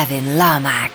Kevin Lomax.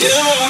Yeah.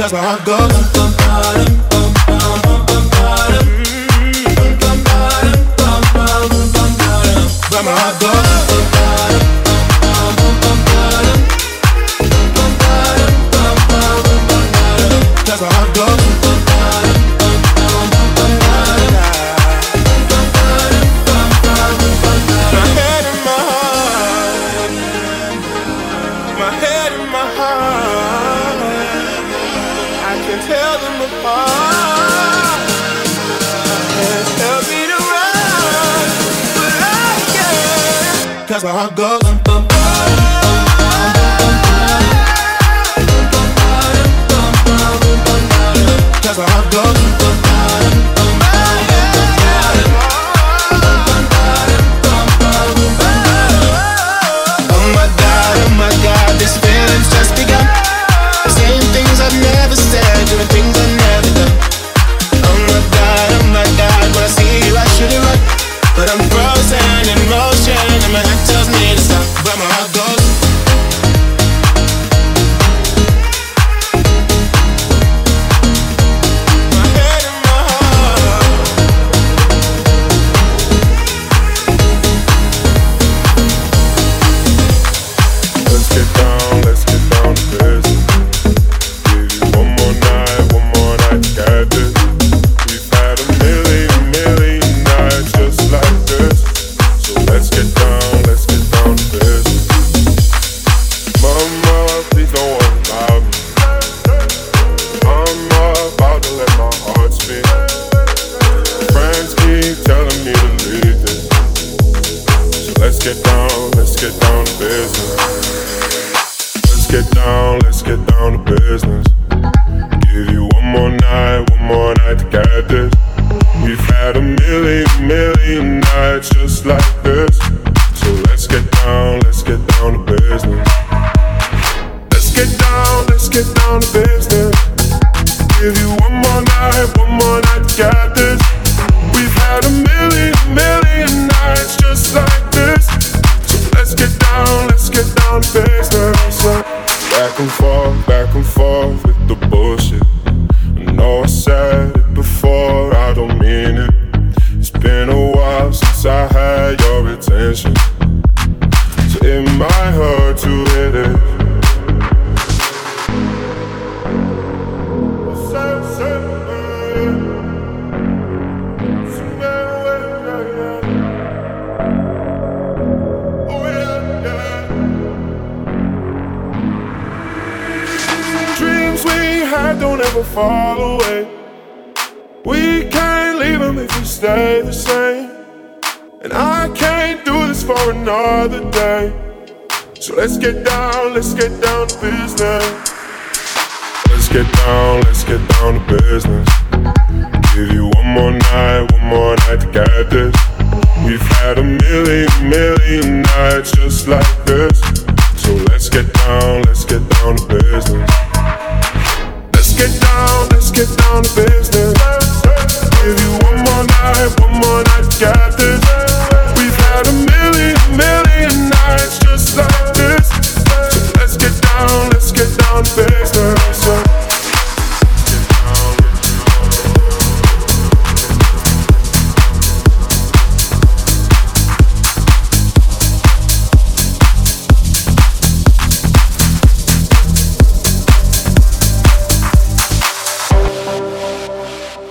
Cause where I got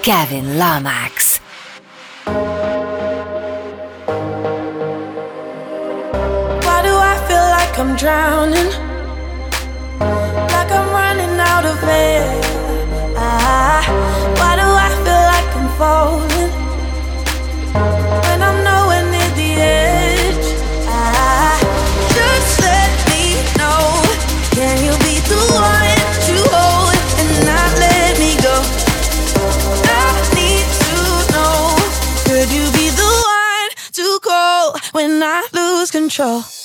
Kevin Lomax. Why do I feel like I'm drowning? Like I'm running out of air. control.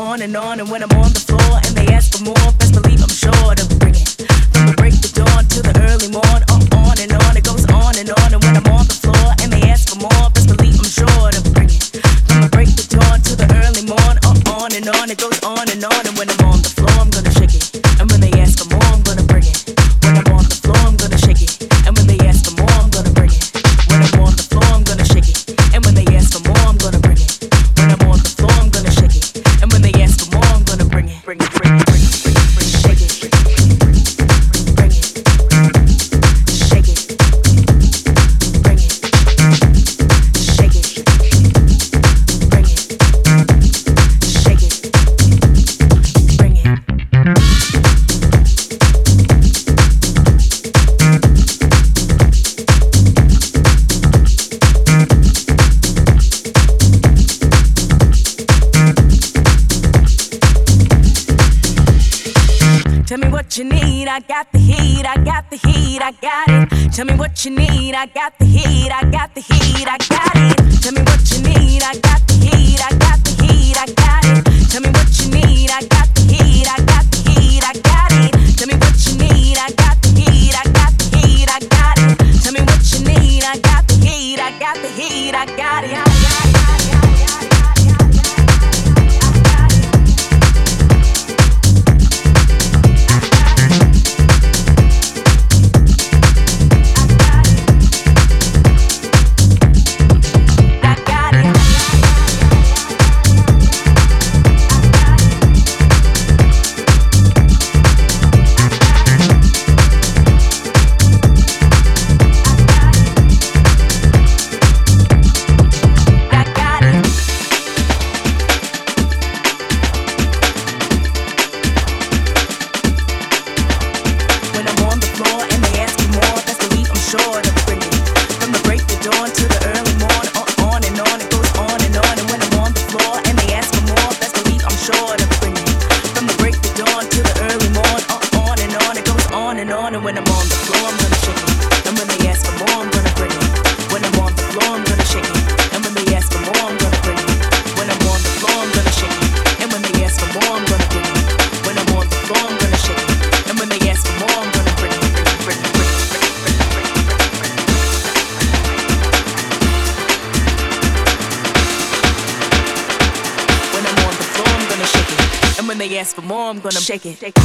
on and on. And when I'm on the floor, shake it.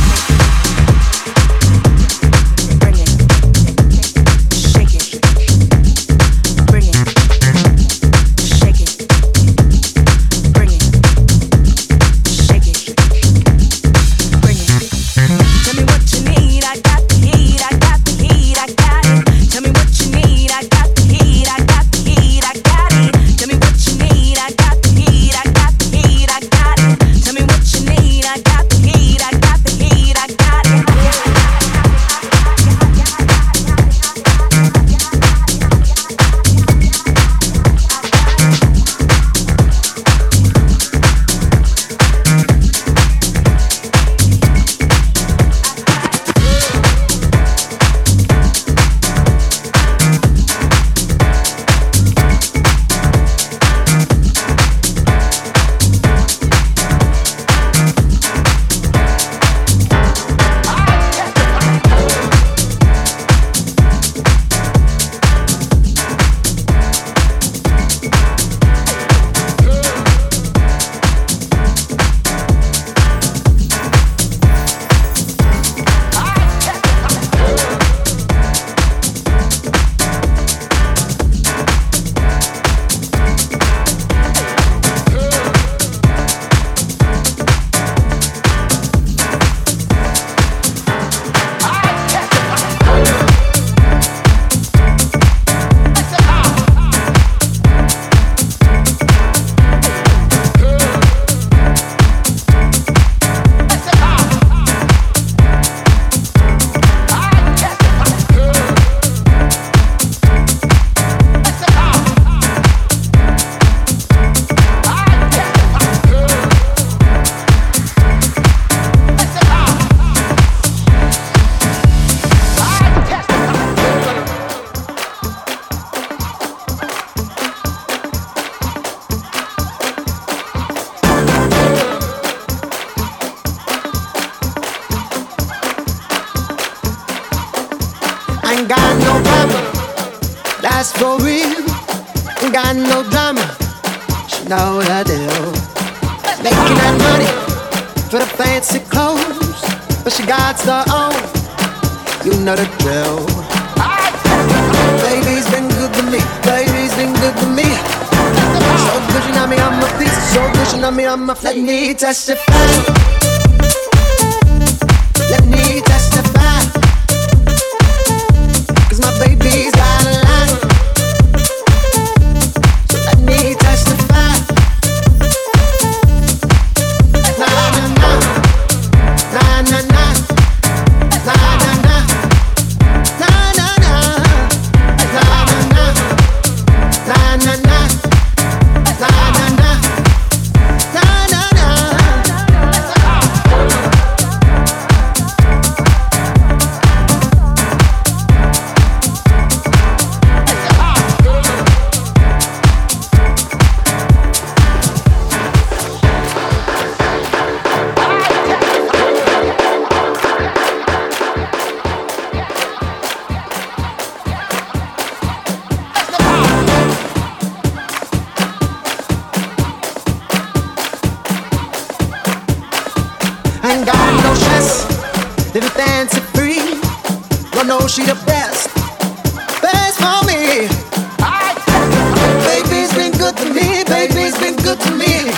Testify. me. Baby's been good to me, baby's been good to me.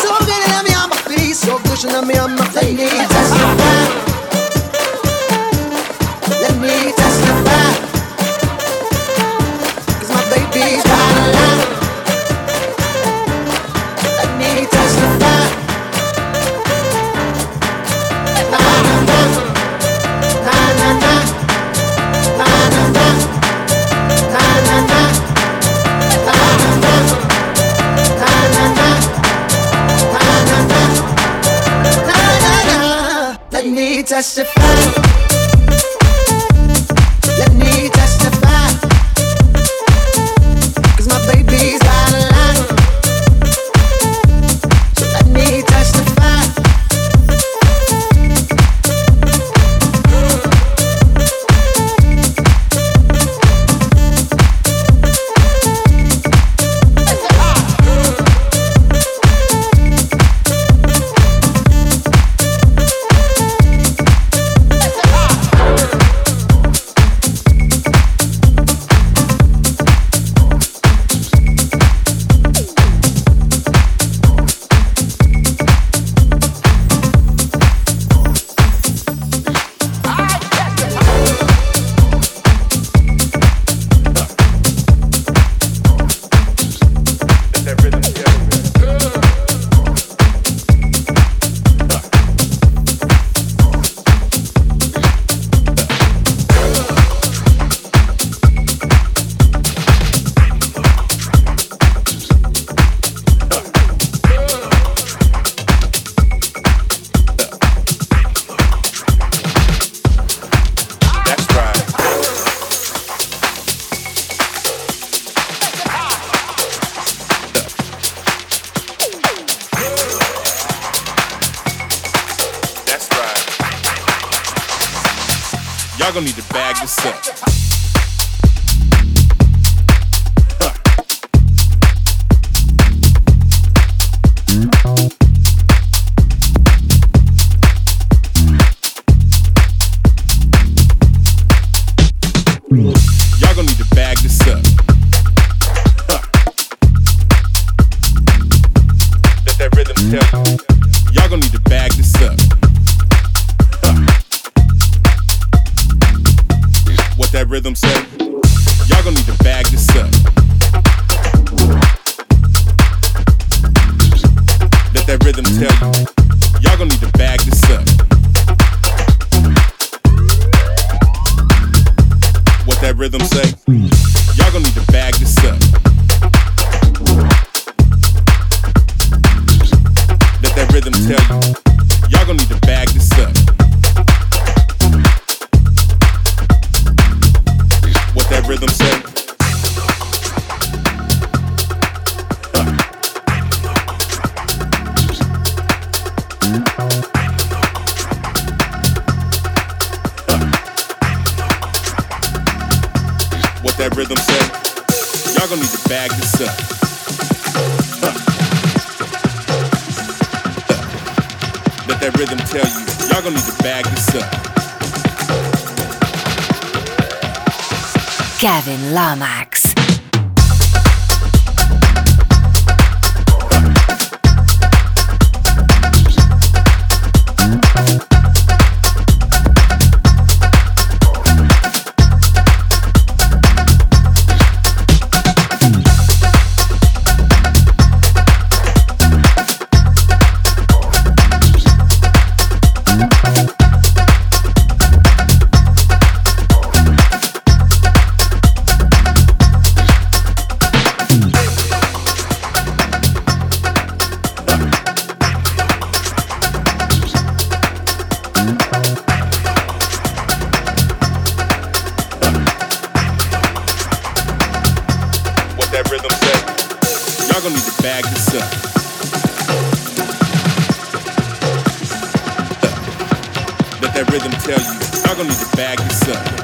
So me on my feet, so good to me on my feet. Let that rhythm tell you, y'all gonna need to bag this up.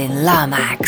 Kevin Lomax.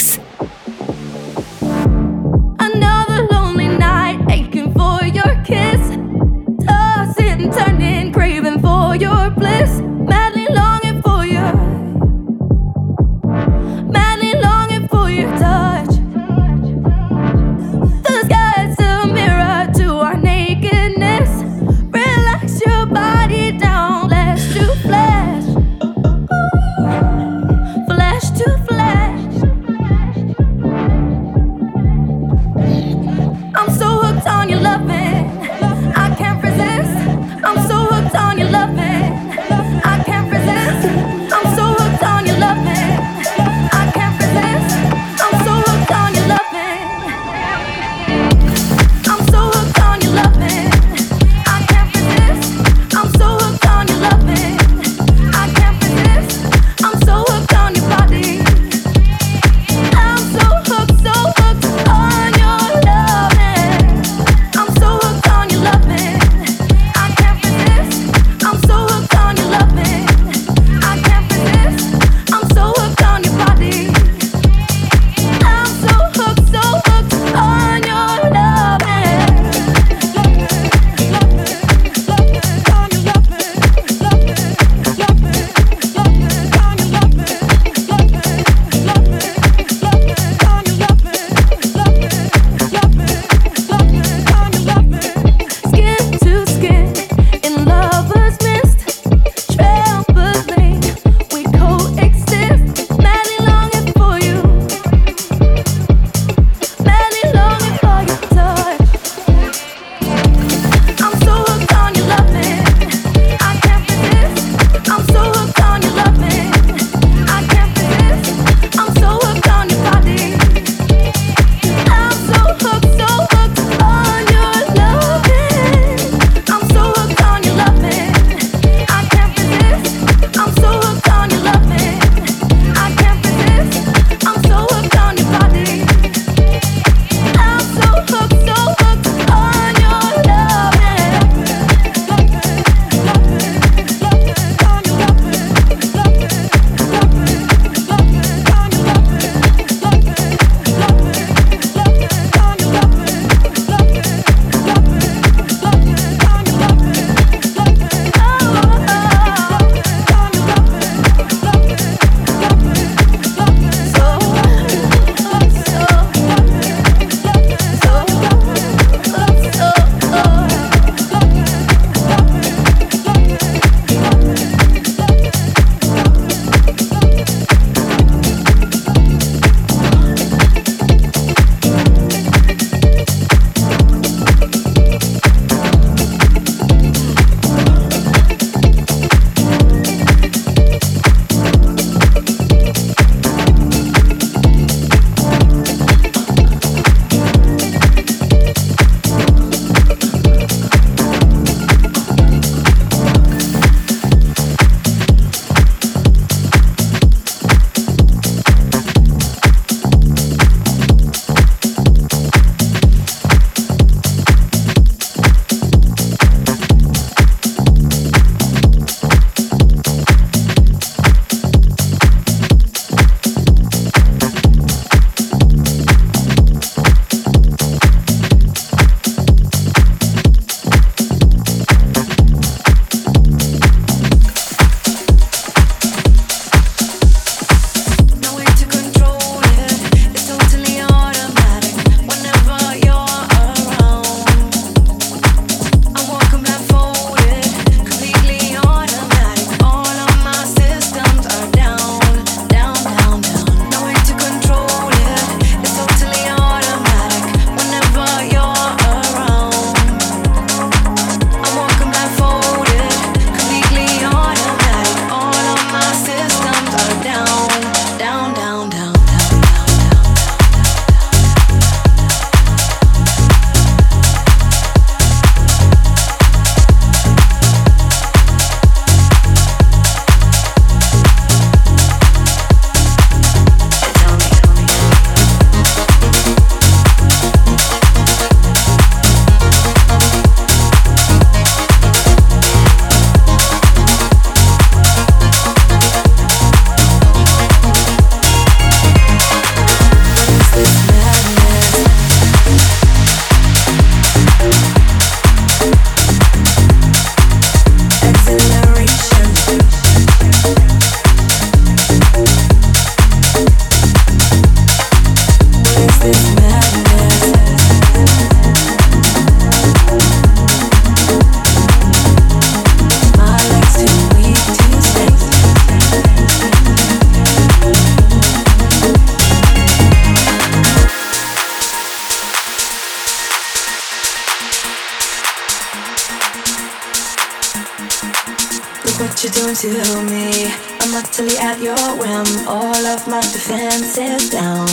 To me. I'm utterly at your whim. All of my defenses down.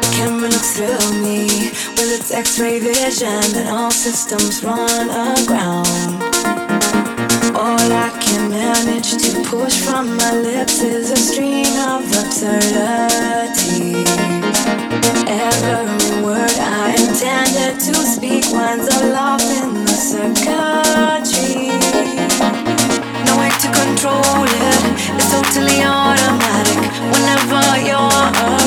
The camera looks through me with its X-ray vision, and all systems run aground. All I can manage to push from my lips is a stream of absurdity. Every word I intended to speak winds aloft in the circuitry to control it. It's totally automatic whenever you're.